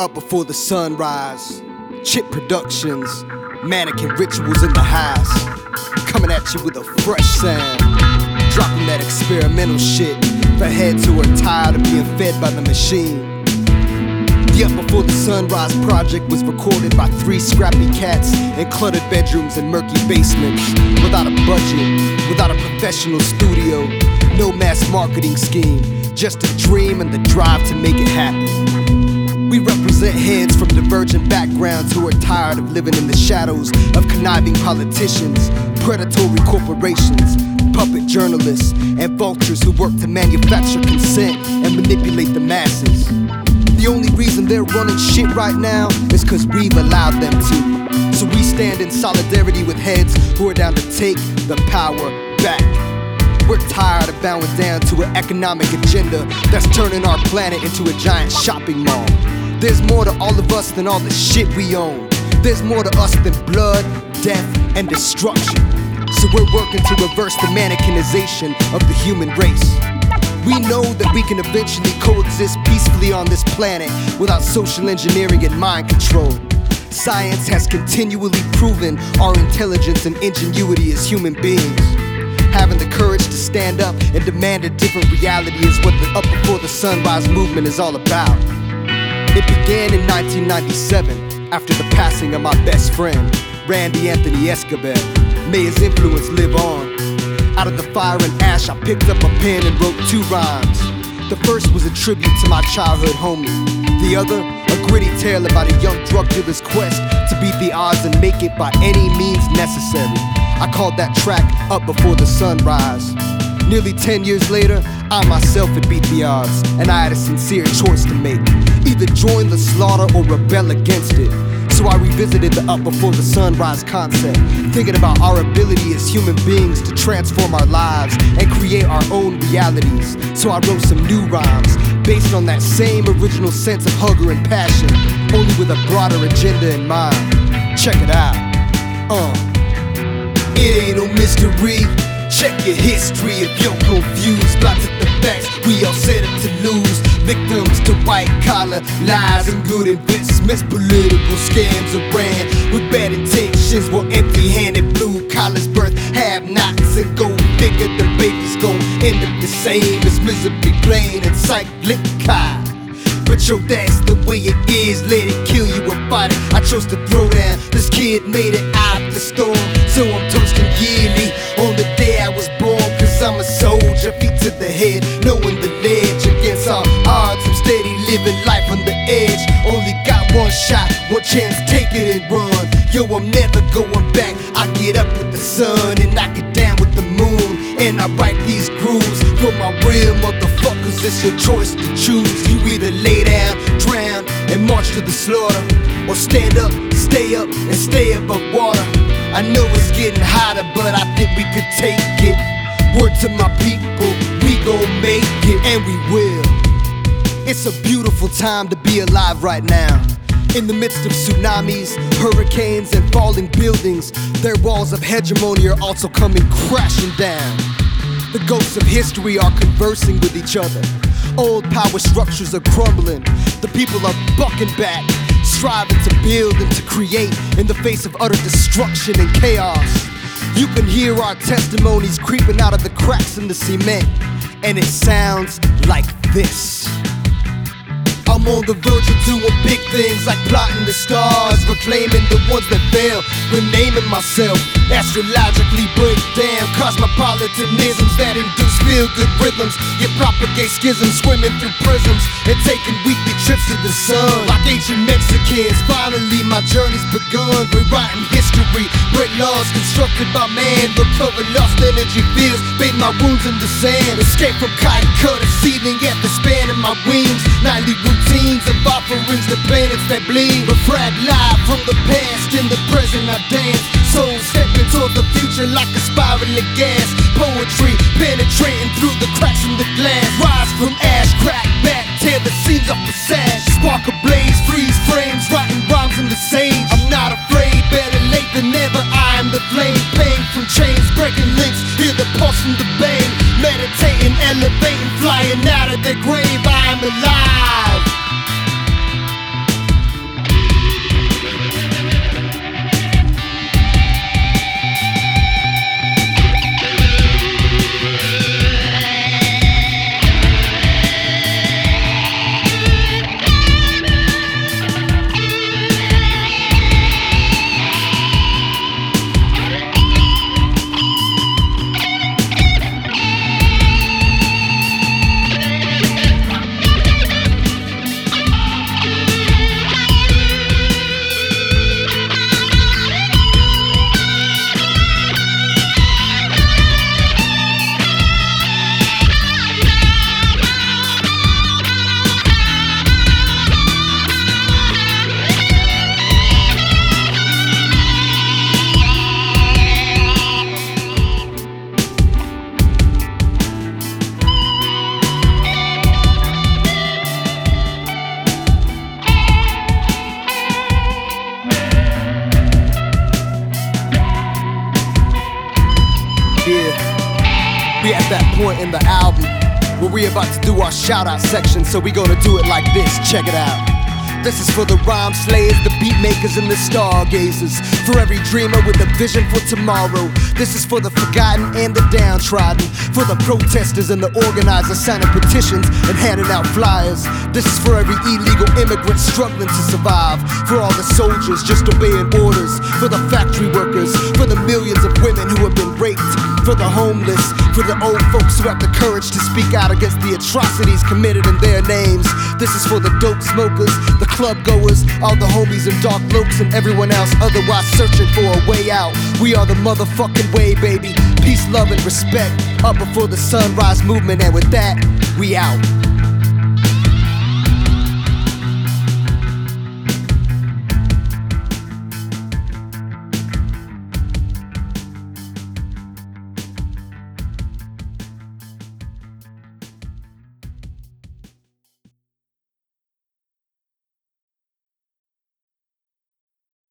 Up before the sunrise, CHiTT productions, mannequin rituals in the house. Coming at you with a fresh sound. Dropping that experimental shit for heads who are tired of being fed by the machine. The Up Before the Sunrise project was recorded by three scrappy cats in cluttered bedrooms and murky basements. Without a budget, without a professional studio, no mass marketing scheme, just a dream and the drive to make it happen. We represent heads from divergent backgrounds who are tired of living in the shadows of conniving politicians, predatory corporations, puppet journalists, and vultures who work to manufacture consent and manipulate the masses. The only reason they're running shit right now is cause we've allowed them to. So we stand in solidarity with heads who are down to take the power back. We're tired of bowing down to an economic agenda that's turning our planet into a giant shopping mall. There's more to all of us than all the shit we own. There's more to us than blood, death, and destruction. So we're working to reverse the mannequinization of the human race. We know that we can eventually coexist peacefully on this planet without social engineering and mind control. Science has continually proven our intelligence and ingenuity as human beings. Having the courage to stand up and demand a different reality is what the Up Before the Sunrise movement is all about. It began in 1997 after the passing of my best friend, Randy Anthony Escobar. May his influence live on. Out of the fire and ash, I picked up a pen and wrote two rhymes. The first was a tribute to my childhood homie. The other, a gritty tale about a young drug dealer's quest to beat the odds and make it by any means necessary. I called that track Up Before the Sunrise. Nearly 10 years later, I myself had beat the odds, and I had a sincere choice to make either join the slaughter or rebel against it. So I revisited the Up Before the Sunrise concept, thinking about our ability as human beings to transform our lives and create our own realities. So I wrote some new rhymes based on that same original sense of hunger and passion, only with a broader agenda in mind. Check it out. Uh. It ain't no mystery. Check your history if you're confused. Blinded the facts, we all set up to lose. Victims to white collar lies and good investments. Political scams are ran with bad intentions. While empty handed blue collars birth have nots and go figure the babies gon' end up the same as misery, plain and cyclic. But yo, that's the way it is. Let it kill you fight it. I chose to throw down. This kid made it out the storm. So I'm toasting yearly on the day I was born. Cause I'm a soldier, feet to the head, knowing the ledge against all odds. I'm steady living life on the edge. Only got one shot, one chance, take it and run. Yo, I'm never going back. I get up with the sun and I get down with the moon. And I write these grooves for my real motherfuckers. It's your choice to choose. Either lay down, drown, and march to the slaughter, or stand up, stay up, and stay above water. I know it's getting hotter, but I think we could take it. Word to my people, we gon' make it, and we will. It's a beautiful time to be alive right now. In the midst of tsunamis, hurricanes, and falling buildings, their walls of hegemony are also coming crashing down. The ghosts of history are conversing with each other. Old power structures are crumbling. The people are bucking back, striving to build and to create in the face of utter destruction and chaos. You can hear our testimonies creeping out of the cracks in the cement, and it sounds like this. I'm on the verge of doing big things like plotting the stars, reclaiming the ones that fail, renaming myself, astrologically break down cosmopolitanisms that induce feel good rhythms. You propagate schisms, swimming through prisms, and taking weekly trips to the sun. Like ancient Mexicans, finally my journey's begun. Rewriting history, break laws constructed by man, recover lost energy fields, bathe my wounds in the sand, escape from cotton cutter, seething at the span of my wings. Nightly routines of offerings to planets that bleed. Refract live from the past, in the present I dance. Soul stepping toward the future like a spiraling gas. Poetry penetrating through the cracks in the glass. Rise from ash, crack back, tear the seams off the sash. Spark a blaze, We at that point in the album where we about to do our shout out section, so we gonna do it like this. Check it out. This is for the rhyme slayers, the beat makers, and the stargazers. For every dreamer with a vision for tomorrow. This is for the forgotten and the downtrodden. For the protesters and the organizers signing petitions and handing out flyers. This is for every illegal immigrant struggling to survive. For all the soldiers just obeying orders. For the factory workers. For the millions of women who have been raped. For the homeless. For the old folks who have the courage to speak out against the atrocities committed in their names. This is for the dope smokers, the club goers, all the homies and dark blokes, and everyone else otherwise searching for a way out. We are the motherfucking way, baby. Peace, love, and respect. Up before the sunrise movement, and with that, we out.